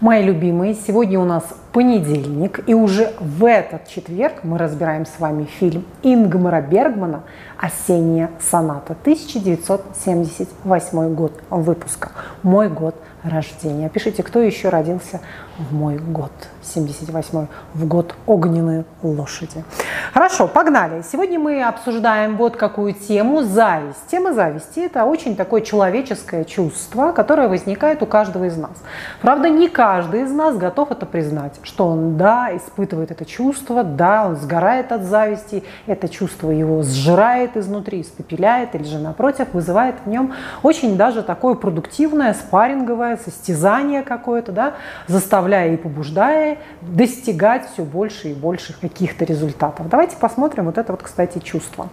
Мои любимые, сегодня у нас понедельник, и уже в этот четверг мы разбираем с вами фильм Ингмара Бергмана «Осенняя соната», 1978 год выпуска, мой год рождения. Пишите, кто еще родился в мой год, 78 в год огненной лошади. Хорошо, погнали. Сегодня мы обсуждаем вот какую тему – зависть. Тема зависти – это очень такое человеческое чувство, которое возникает у каждого из нас. Правда, не каждый из нас готов это признать, что он, да, испытывает это чувство, да, он сгорает от зависти, это чувство его сжирает изнутри, испепеляет, или же, напротив, вызывает в нем очень даже такое продуктивное, спарринговое состязание какое-то, да, заставляя и побуждая достигать все больше и больше каких-то результатов. Давайте посмотрим вот это вот, кстати, чувство.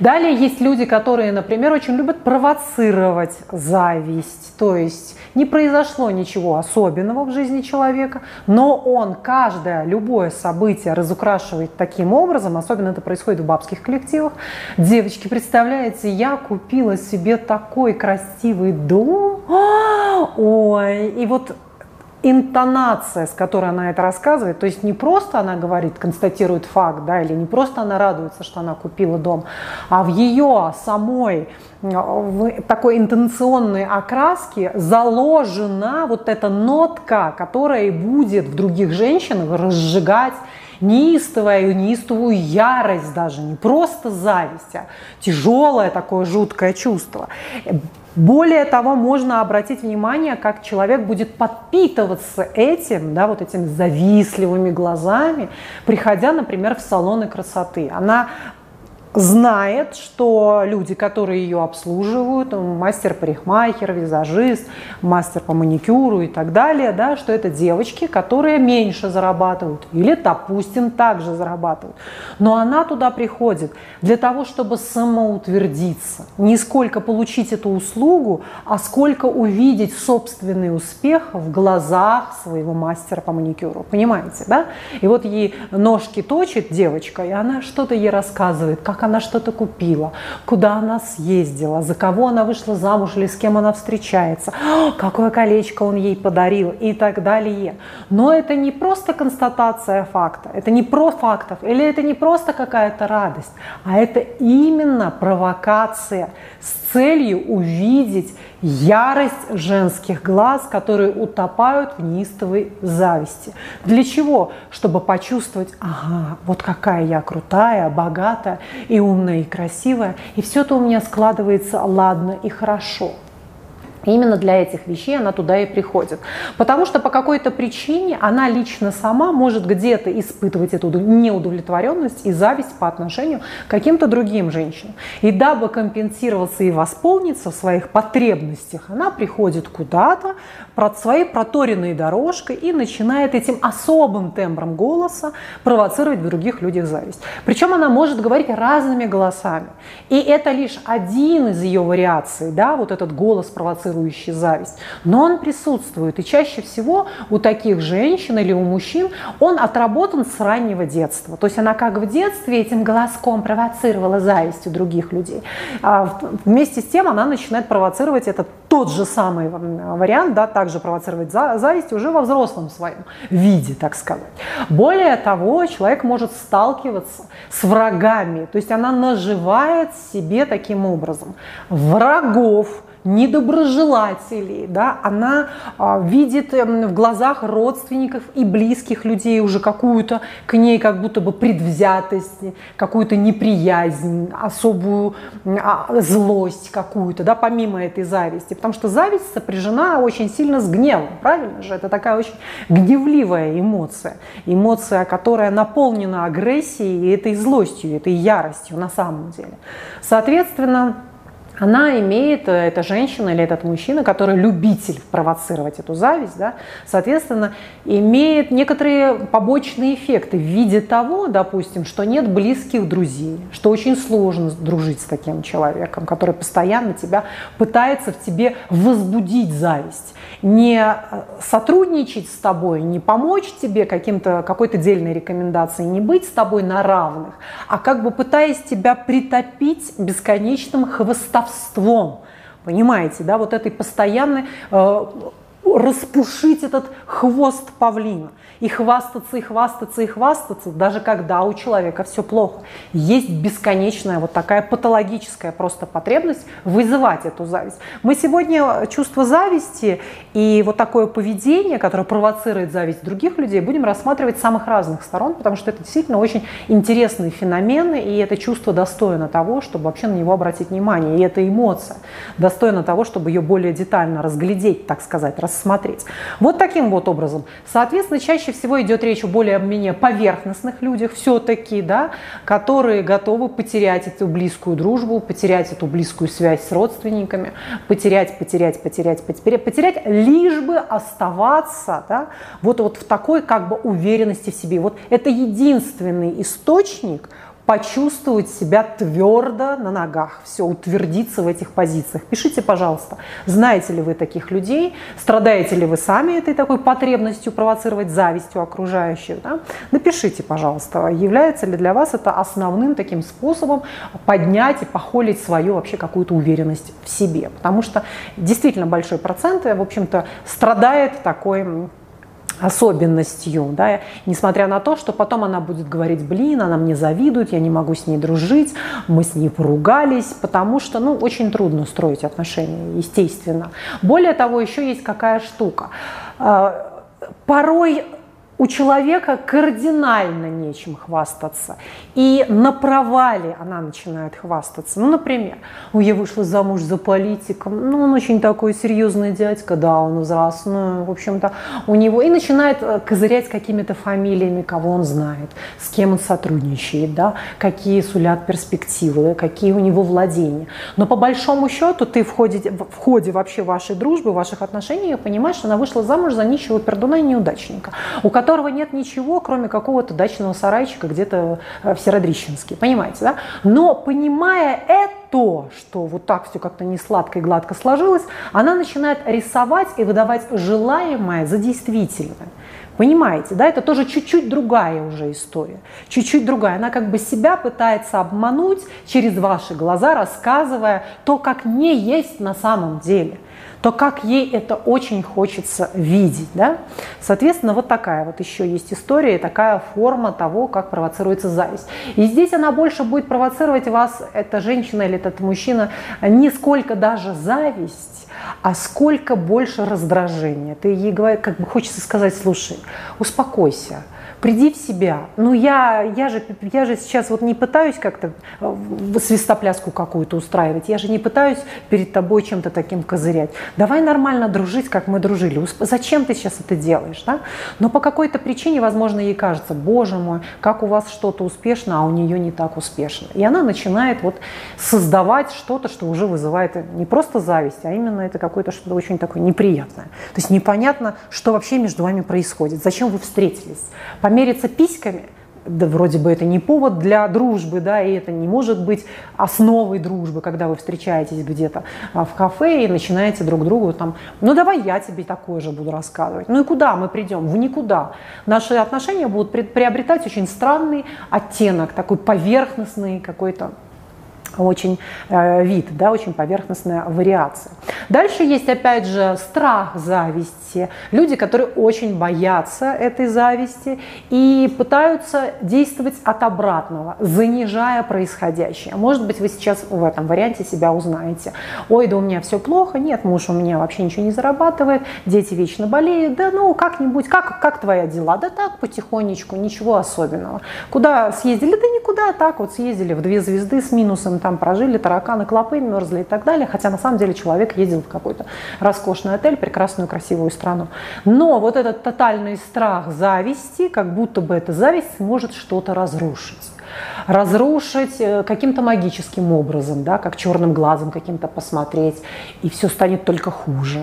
Далее есть люди, которые, например, очень любят провоцировать зависть. То есть не произошло ничего особенного в жизни человека, но он каждое, любое событие разукрашивает таким образом, особенно это происходит в бабских коллективах. Девочки, представляете, я купила себе такой красивый дом, ой, и вот интонация, с которой она это рассказывает, то есть не просто она говорит, констатирует факт, да, или не просто она радуется, что она купила дом, а в ее самой в такой интонационной окраске заложена вот эта нотка, которая и будет в других женщинах разжигать неистовую, неистовую ярость даже, не просто зависть, а тяжелое такое жуткое чувство. Более того, можно обратить внимание, как человек будет подпитываться этим, да, вот этими завистливыми глазами, приходя, например, в салоны красоты. Она знает, что люди, которые ее обслуживают, мастер-парикмахер, визажист, мастер по маникюру и так далее, да, что это девочки, которые меньше зарабатывают или, допустим, также зарабатывают. Но она туда приходит для того, чтобы самоутвердиться. Не сколько получить эту услугу, а сколько увидеть собственный успех в глазах своего мастера по маникюру. Понимаете, да? И вот ей ножки точит девочка, и она что-то ей рассказывает, как она что-то купила, куда она съездила, за кого она вышла замуж или с кем она встречается, какое колечко он ей подарил и так далее. Но это не просто констатация факта, это не про фактов, или это не просто какая-то радость, а это именно провокация с целью увидеть ярость женских глаз, которые утопают в неистовой зависти. Для чего? Чтобы почувствовать, ага, вот какая я крутая, богатая и умная и красивая, и все это у меня складывается ладно и хорошо. Именно для этих вещей она туда и приходит. Потому что по какой-то причине она лично сама может где-то испытывать эту неудовлетворенность и зависть по отношению к каким-то другим женщинам. И дабы компенсироваться и восполниться в своих потребностях, она приходит куда-то, своей проторенной дорожкой и начинает этим особым тембром голоса провоцировать в других людях зависть. Причем она может говорить разными голосами. И это лишь один из ее вариаций, да, вот этот голос провоцирует провоцирующий зависть, но он присутствует. И чаще всего у таких женщин или у мужчин он отработан с раннего детства. То есть она как в детстве этим голоском провоцировала зависть у других людей. А вместе с тем она начинает провоцировать этот тот же самый вариант, да, также провоцировать зависть уже во взрослом своем виде, так сказать. Более того, человек может сталкиваться с врагами, то есть она наживает себе таким образом врагов, недоброжелателей, да, она а, видит эм, в глазах родственников и близких людей уже какую-то к ней как будто бы предвзятость, какую-то неприязнь, особую а, злость какую-то, да, помимо этой зависти, потому что зависть сопряжена очень сильно с гневом, правильно же? Это такая очень гневливая эмоция, эмоция, которая наполнена агрессией и этой злостью, этой яростью на самом деле. Соответственно, она имеет, э, эта женщина или этот мужчина, который любитель провоцировать эту зависть, да, соответственно, имеет некоторые побочные эффекты в виде того, допустим, что нет близких друзей, что очень сложно дружить с таким человеком, который постоянно тебя пытается в тебе возбудить зависть, не э, сотрудничать с тобой, не помочь тебе каким-то, какой-то дельной рекомендацией, не быть с тобой на равных, а как бы пытаясь тебя притопить бесконечным хвостовством, понимаете, да, вот этой постоянной э, распушить этот хвост павлина и хвастаться, и хвастаться, и хвастаться, даже когда у человека все плохо. Есть бесконечная вот такая патологическая просто потребность вызывать эту зависть. Мы сегодня чувство зависти и вот такое поведение, которое провоцирует зависть других людей, будем рассматривать с самых разных сторон, потому что это действительно очень интересный феномен, и это чувство достойно того, чтобы вообще на него обратить внимание. И эта эмоция достойна того, чтобы ее более детально разглядеть, так сказать, рассмотреть. Вот таким вот образом. Соответственно, чаще всего идет речь о более-менее поверхностных людях все-таки, да, которые готовы потерять эту близкую дружбу, потерять эту близкую связь с родственниками, потерять, потерять, потерять, потерять, потерять лишь бы оставаться да, вот, вот в такой как бы уверенности в себе. Вот это единственный источник, почувствовать себя твердо на ногах, все, утвердиться в этих позициях. Пишите, пожалуйста, знаете ли вы таких людей, страдаете ли вы сами этой такой потребностью провоцировать завистью окружающих. Да? Напишите, пожалуйста, является ли для вас это основным таким способом поднять и похолить свою вообще какую-то уверенность в себе. Потому что действительно большой процент, в общем-то, страдает такой особенностью, да, несмотря на то, что потом она будет говорить, блин, она мне завидует, я не могу с ней дружить, мы с ней поругались, потому что, ну, очень трудно строить отношения, естественно. Более того, еще есть какая штука. А, порой у человека кардинально нечем хвастаться. И на провале она начинает хвастаться. Ну, например, ну, я вышла замуж за политиком, ну, он очень такой серьезный дядька, да, он взрослый, ну, в общем-то, у него... И начинает э, козырять какими-то фамилиями, кого он знает, с кем он сотрудничает, да, какие сулят перспективы, какие у него владения. Но по большому счету ты в ходе, в ходе вообще вашей дружбы, ваших отношений понимаешь, что она вышла замуж за нищего пердуна и неудачника, у которого которого нет ничего, кроме какого-то дачного сарайчика где-то э, в Северодрищенске, понимаете, да? Но понимая это, что вот так все как-то не сладко и гладко сложилось, она начинает рисовать и выдавать желаемое за действительное. Понимаете, да, это тоже чуть-чуть другая уже история, чуть-чуть другая. Она как бы себя пытается обмануть через ваши глаза, рассказывая то, как не есть на самом деле то как ей это очень хочется видеть. Да? Соответственно, вот такая вот еще есть история, такая форма того, как провоцируется зависть. И здесь она больше будет провоцировать вас, эта женщина или этот мужчина, не сколько даже зависть, а сколько больше раздражения. Ты ей говоришь, как бы хочется сказать, слушай, успокойся, приди в себя. Ну, я, я, же, я же сейчас вот не пытаюсь как-то э, свистопляску какую-то устраивать, я же не пытаюсь перед тобой чем-то таким козырять. Давай нормально дружить, как мы дружили. Зачем ты сейчас это делаешь? Да? Но по какой-то причине, возможно, ей кажется, боже мой, как у вас что-то успешно, а у нее не так успешно. И она начинает вот создавать что-то, что уже вызывает не просто зависть, а именно это какое-то что-то очень такое неприятное. То есть непонятно, что вообще между вами происходит, зачем вы встретились помериться письками, да вроде бы это не повод для дружбы, да, и это не может быть основой дружбы, когда вы встречаетесь где-то а, в кафе и начинаете друг другу там, ну давай я тебе такое же буду рассказывать. Ну и куда мы придем? В никуда. Наши отношения будут приобретать очень странный оттенок, такой поверхностный какой-то очень э, вид, да, очень поверхностная вариация. Дальше есть опять же страх зависти. Люди, которые очень боятся этой зависти и пытаются действовать от обратного, занижая происходящее. Может быть, вы сейчас в этом варианте себя узнаете. Ой, да у меня все плохо, нет, муж у меня вообще ничего не зарабатывает, дети вечно болеют, да ну как-нибудь, как, как твои дела? Да так, потихонечку, ничего особенного. Куда съездили? Да никуда, так вот съездили в две звезды с минусом, там прожили, тараканы, клопы мерзли и так далее, хотя на самом деле человек ездил в какой-то роскошный отель, прекрасную, красивую страну. Но вот этот тотальный страх зависти, как будто бы эта зависть может что-то разрушить разрушить э, каким-то магическим образом, да, как черным глазом каким-то посмотреть, и все станет только хуже.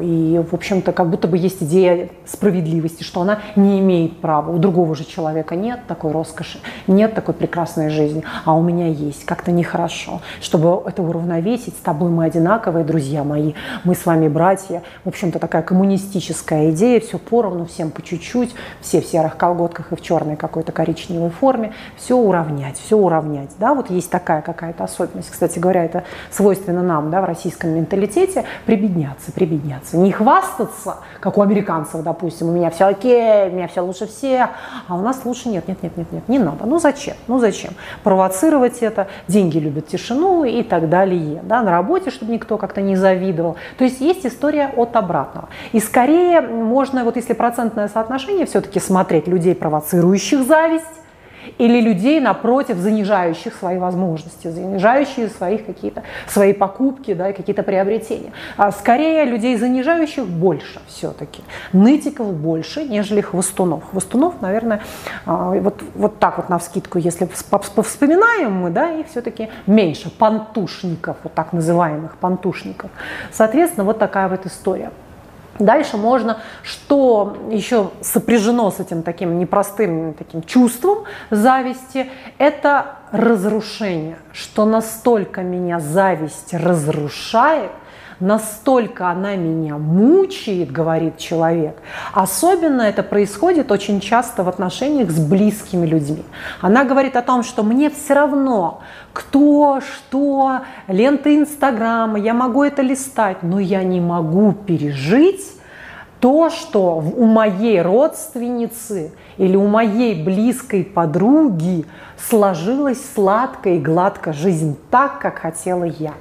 И, в общем-то, как будто бы есть идея справедливости, что она не имеет права. У другого же человека нет такой роскоши, нет такой прекрасной жизни, а у меня есть. Как-то нехорошо. Чтобы это уравновесить, с тобой мы одинаковые, друзья мои, мы с вами братья. В общем-то, такая коммунистическая идея, все поровну, всем по чуть-чуть, все в серых колготках и в черной какой-то коричневой форме, все уравнять, все уравнять. Да? Вот есть такая какая-то особенность. Кстати говоря, это свойственно нам да, в российском менталитете прибедняться, прибедняться подняться. Не хвастаться, как у американцев, допустим, у меня все окей, у меня все лучше всех, а у нас лучше нет, нет, нет, нет, нет, не надо. Ну зачем? Ну зачем? Провоцировать это, деньги любят тишину и так далее. Да, на работе, чтобы никто как-то не завидовал. То есть есть история от обратного. И скорее можно, вот если процентное соотношение все-таки смотреть людей, провоцирующих зависть, или людей, напротив, занижающих свои возможности, занижающие своих какие-то, свои покупки, да, какие-то приобретения. А скорее людей, занижающих, больше все-таки. Нытиков больше, нежели хвостунов. Хвостунов, наверное, а, вот, вот так вот на вскидку, если вспоминаем мы, да, их все-таки меньше. Понтушников, вот так называемых понтушников. Соответственно, вот такая вот история. Дальше можно, что еще сопряжено с этим таким непростым таким чувством зависти, это разрушение, что настолько меня зависть разрушает, настолько она меня мучает, говорит человек. Особенно это происходит очень часто в отношениях с близкими людьми. Она говорит о том, что мне все равно, кто, что, ленты Инстаграма, я могу это листать, но я не могу пережить то, что у моей родственницы или у моей близкой подруги сложилась сладко и гладко жизнь так, как хотела я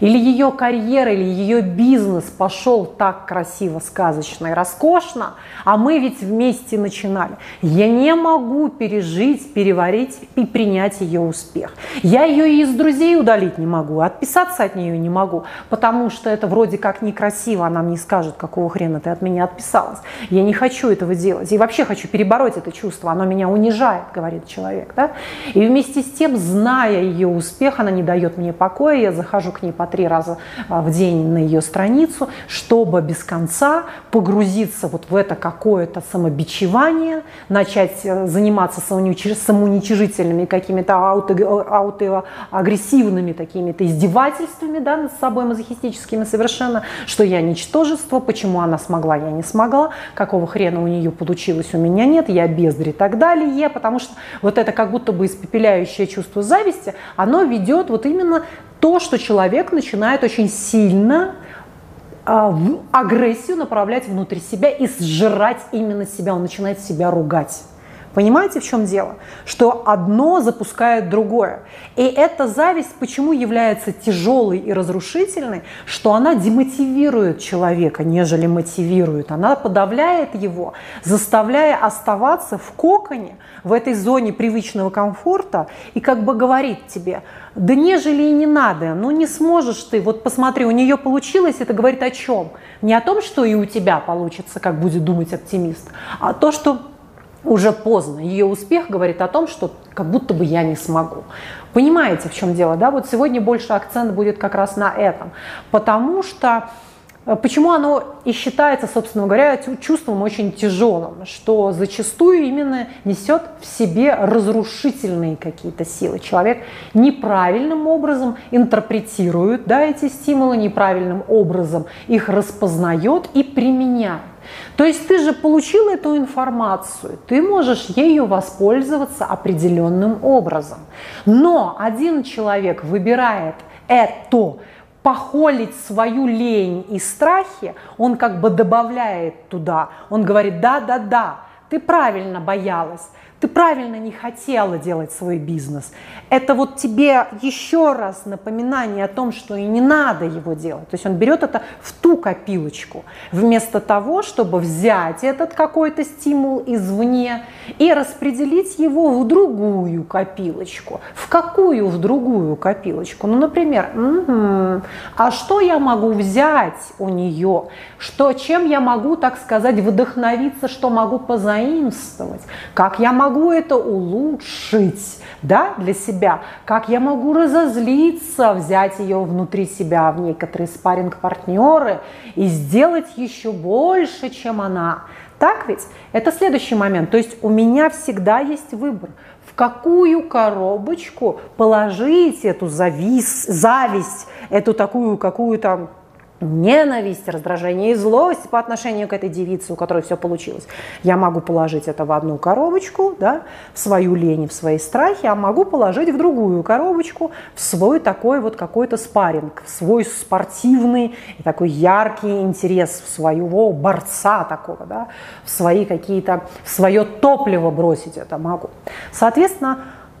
или ее карьера, или ее бизнес пошел так красиво, сказочно и роскошно, а мы ведь вместе начинали. Я не могу пережить, переварить и принять ее успех. Я ее и из друзей удалить не могу, отписаться от нее не могу, потому что это вроде как некрасиво, она мне скажет, какого хрена ты от меня отписалась. Я не хочу этого делать. И вообще хочу перебороть это чувство, оно меня унижает, говорит человек. Да? И вместе с тем, зная ее успех, она не дает мне покоя, я захожу к ней три раза а, в день на ее страницу, чтобы без конца погрузиться вот в это какое-то самобичевание, начать э, заниматься самоуничижительными какими-то аутоагрессивными такими-то издевательствами да, над собой, мазохистическими совершенно, что я ничтожество, почему она смогла, я не смогла, какого хрена у нее получилось, у меня нет, я бездарь и так далее, потому что вот это как будто бы испепеляющее чувство зависти, оно ведет вот именно то, что человек начинает очень сильно а, агрессию направлять внутрь себя и сжирать именно себя. Он начинает себя ругать. Понимаете, в чем дело? Что одно запускает другое. И эта зависть почему является тяжелой и разрушительной? Что она демотивирует человека, нежели мотивирует. Она подавляет его, заставляя оставаться в коконе, в этой зоне привычного комфорта и как бы говорит тебе, да нежели и не надо, ну не сможешь ты, вот посмотри, у нее получилось, это говорит о чем? Не о том, что и у тебя получится, как будет думать оптимист, а то, что уже поздно. Ее успех говорит о том, что как будто бы я не смогу. Понимаете, в чем дело, да? Вот сегодня больше акцент будет как раз на этом. Потому что э, Почему оно и считается, собственно говоря, чувством очень тяжелым, что зачастую именно несет в себе разрушительные какие-то силы. Человек неправильным образом интерпретирует да, эти стимулы, неправильным образом их распознает и применяет. То есть ты же получил эту информацию, ты можешь ею воспользоваться определенным образом. Но один человек выбирает это похолить свою лень и страхи, он как бы добавляет туда. Он говорит, да, да, да, ты правильно боялась, ты правильно не хотела делать свой бизнес. Это вот тебе еще раз напоминание о том, что и не надо его делать. То есть он берет это в ту копилочку, вместо того, чтобы взять этот какой-то стимул извне и распределить его в другую копилочку. В какую в другую копилочку? Ну, например, угу, а что я могу взять у нее? Что, чем я могу, так сказать, вдохновиться, что могу позаимствовать? Как я могу могу это улучшить да, для себя, как я могу разозлиться, взять ее внутри себя в некоторые спарринг-партнеры и сделать еще больше, чем она. Так ведь? Это следующий момент. То есть у меня всегда есть выбор, в какую коробочку положить эту завис, зависть, эту такую какую-то ненависть, раздражение и злость по отношению к этой девице, у которой все получилось. Я могу положить это в одну коробочку, да, в свою лень, в свои страхи, а могу положить в другую коробочку, в свой такой вот какой-то спарринг, в свой спортивный и такой яркий интерес, в своего борца такого, да, в свои какие-то, в свое топливо бросить это могу. Соответственно,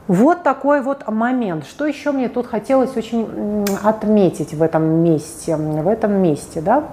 вот такой вот момент. Что еще мне тут хотелось очень отметить в этом месте, в этом месте, да?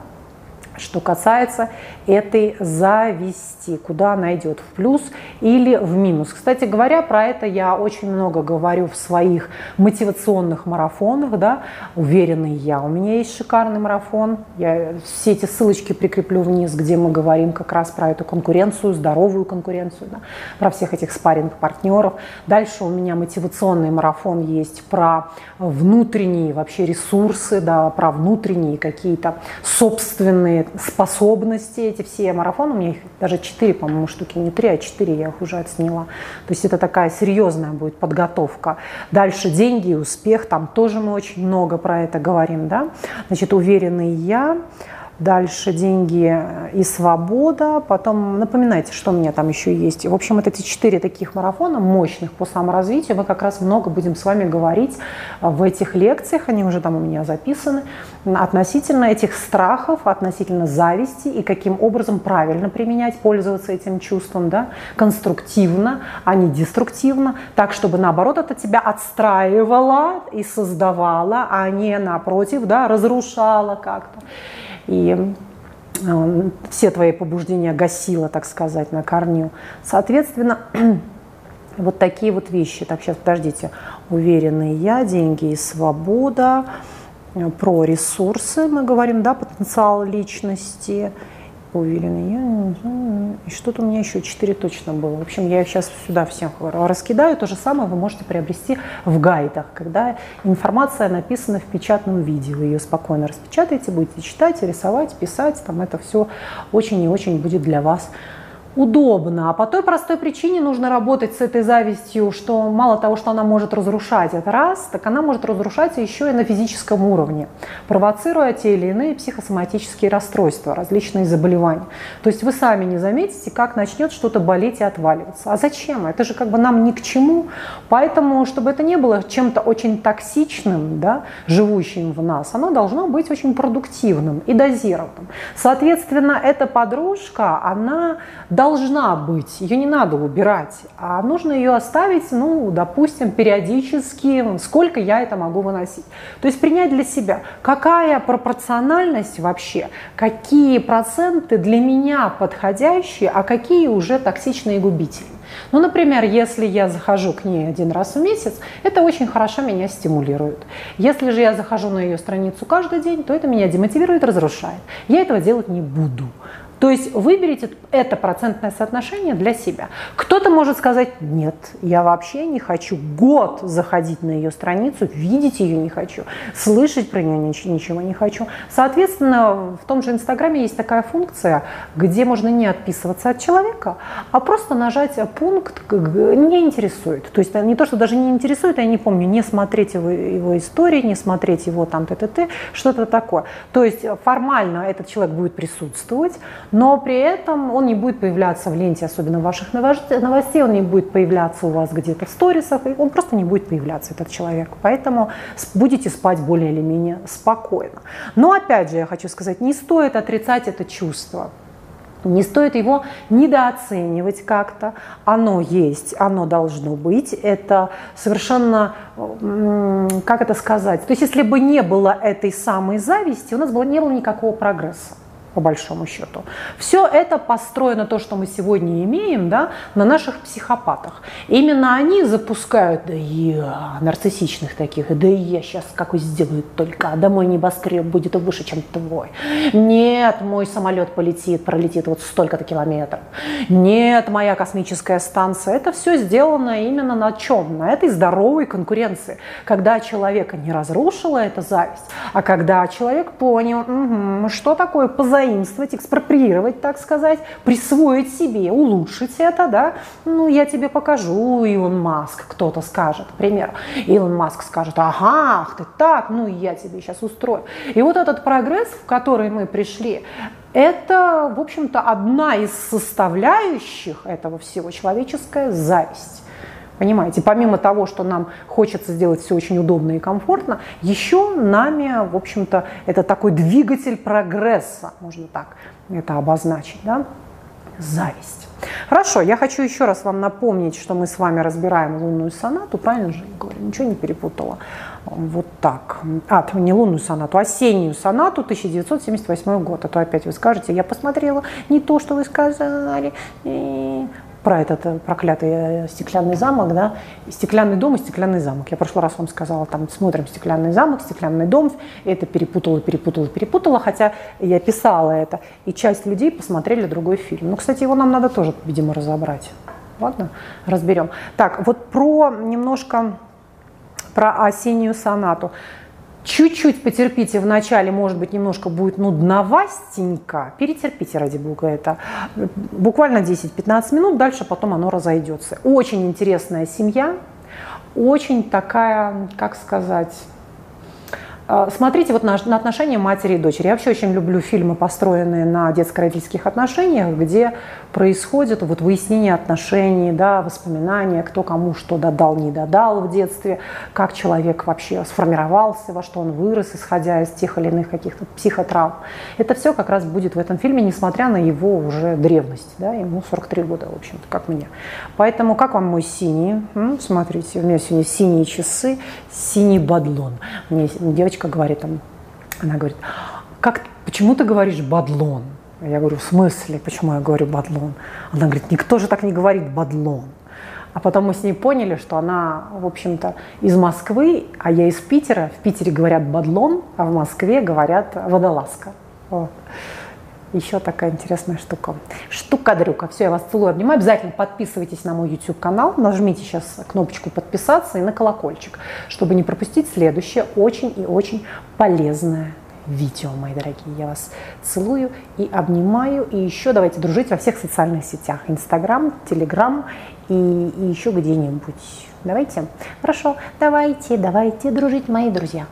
Что касается этой зависти, куда она идет, в плюс или в минус. Кстати говоря, про это я очень много говорю в своих мотивационных марафонах, да, уверенный я. У меня есть шикарный марафон, я все эти ссылочки прикреплю вниз, где мы говорим как раз про эту конкуренцию, здоровую конкуренцию, да, про всех этих спарринг-партнеров. Дальше у меня мотивационный марафон есть про внутренние вообще ресурсы, да, про внутренние какие-то собственные способности, эти все марафоны, у меня их даже 4, по-моему, штуки, не 3, а 4 я их уже отсняла. То есть это такая серьезная будет подготовка. Дальше деньги и успех, там тоже мы очень много про это говорим, да. Значит, уверенный я, дальше деньги и свобода. Потом напоминайте, что у меня там еще есть. В общем, это эти четыре таких марафона мощных по саморазвитию. Мы как раз много будем с вами говорить в этих лекциях, они уже там у меня записаны, относительно этих страхов, относительно зависти и каким образом правильно применять, пользоваться этим чувством, да, конструктивно, а не деструктивно, так, чтобы наоборот это тебя отстраивало и создавало, а не напротив, да, разрушало как-то и э, все твои побуждения гасила, так сказать, на корню. Соответственно, вот такие вот вещи. Так, сейчас, подождите. Уверенный я, деньги и свобода. Э, про ресурсы мы говорим, да, потенциал личности – уверенный. Я, и что-то у меня еще четыре точно было. В общем, я их сейчас сюда всем раскидаю. То же самое вы можете приобрести в гайдах, когда информация написана в печатном виде. Вы ее спокойно распечатаете, будете читать, рисовать, писать. Там это все очень и очень будет для вас удобно. А по той простой причине нужно работать с этой завистью, что мало того, что она может разрушать, это раз, так она может разрушать еще и на физическом уровне, провоцируя те или иные психосоматические расстройства, различные заболевания. То есть вы сами не заметите, как начнет что-то болеть и отваливаться. А зачем? Это же как бы нам ни к чему. Поэтому, чтобы это не было чем-то очень токсичным, да, живущим в нас, оно должно быть очень продуктивным и дозированным. Соответственно, эта подружка, она должна быть, ее не надо убирать, а нужно ее оставить, ну, допустим, периодически, сколько я это могу выносить. То есть принять для себя, какая пропорциональность вообще, какие проценты для меня подходящие, а какие уже токсичные губители. Ну, например, если я захожу к ней один раз в месяц, это очень хорошо меня стимулирует. Если же я захожу на ее страницу каждый день, то это меня демотивирует, разрушает. Я этого делать не буду. То есть выберите это процентное соотношение для себя. Кто-то может сказать, нет, я вообще не хочу год заходить на ее страницу, видеть ее не хочу, слышать про нее ничего не хочу. Соответственно, в том же Инстаграме есть такая функция, где можно не отписываться от человека, а просто нажать пункт «не интересует». То есть не то, что даже не интересует, я не помню, не смотреть его, его истории, не смотреть его там т-т-т, что-то такое. То есть формально этот человек будет присутствовать, но при этом он не будет появляться в ленте, особенно ваших новостей, он не будет появляться у вас где-то в сторисах, он просто не будет появляться, этот человек. Поэтому будете спать более или менее спокойно. Но опять же, я хочу сказать, не стоит отрицать это чувство. Не стоит его недооценивать как-то. Оно есть, оно должно быть. Это совершенно, как это сказать, то есть если бы не было этой самой зависти, у нас было, не было никакого прогресса по большому счету. Все это построено, то, что мы сегодня имеем, да, на наших психопатах. Именно они запускают, да я, нарциссичных таких, да я сейчас какой сделаю только, да мой небоскреб будет выше, чем твой. Нет, мой самолет полетит, пролетит вот столько-то километров. Нет, моя космическая станция. Это все сделано именно на чем? На этой здоровой конкуренции. Когда человека не разрушила эта зависть, а когда человек понял, угу, что такое позаимствование, позаимствовать, экспроприировать, так сказать, присвоить себе, улучшить это, да, ну, я тебе покажу, Илон Маск, кто-то скажет, к примеру. Илон Маск скажет, ага, ты так, ну, я тебе сейчас устрою. И вот этот прогресс, в который мы пришли, это, в общем-то, одна из составляющих этого всего человеческая зависть. Понимаете, помимо того, что нам хочется сделать все очень удобно и комфортно, еще нами, в общем-то, это такой двигатель прогресса, можно так это обозначить, да? зависть. Хорошо, я хочу еще раз вам напомнить, что мы с вами разбираем лунную сонату, правильно же я говорю, ничего не перепутала. Вот так. А, не лунную сонату, осеннюю сонату 1978 год. А то опять вы скажете, я посмотрела не то, что вы сказали про этот э, проклятый э, стеклянный замок, да, стеклянный дом и стеклянный замок. Я в прошлый раз вам сказала, там смотрим стеклянный замок, стеклянный дом, это перепутала, перепутала, перепутала, хотя я писала это, и часть людей посмотрели другой фильм. Ну, кстати, его нам надо тоже, видимо, разобрать. Ладно, разберем. Так, вот про немножко про осеннюю сонату. Чуть-чуть потерпите в начале, может быть, немножко будет нудновастенько. Перетерпите, ради бога, это. Буквально 10-15 минут, дальше потом оно разойдется. Очень интересная семья, очень такая, как сказать, смотрите вот на, на отношения матери и дочери. Я вообще очень люблю фильмы, построенные на детско-родительских отношениях, где происходит вот выяснение отношений, да, воспоминания, кто кому что додал, не додал в детстве, как человек вообще сформировался, во что он вырос, исходя из тех или иных каких-то психотравм. Это все как раз будет в этом фильме, несмотря на его уже древность. Да, ему 43 года, в общем-то, как мне. Поэтому как вам мой синий? М, смотрите, у меня сегодня синие часы, синий бадлон. Мне девочка девочка говорит, там, она говорит, как, почему ты говоришь бадлон? Я говорю, в смысле, почему я говорю бадлон? Она говорит, никто же так не говорит бадлон. А потом мы с ней поняли, что она, в общем-то, из Москвы, а я из Питера. В Питере говорят бадлон, а в Москве говорят водолазка. Вот еще такая интересная штука. Штука-дрюка. Все, я вас целую, обнимаю. Обязательно подписывайтесь на мой YouTube-канал. Нажмите сейчас кнопочку подписаться и на колокольчик, чтобы не пропустить следующее очень и очень полезное видео, мои дорогие. Я вас целую и обнимаю. И еще давайте дружить во всех социальных сетях. Инстаграм, Телеграм и, и еще где-нибудь. Давайте. Хорошо. Давайте, давайте дружить, мои друзья.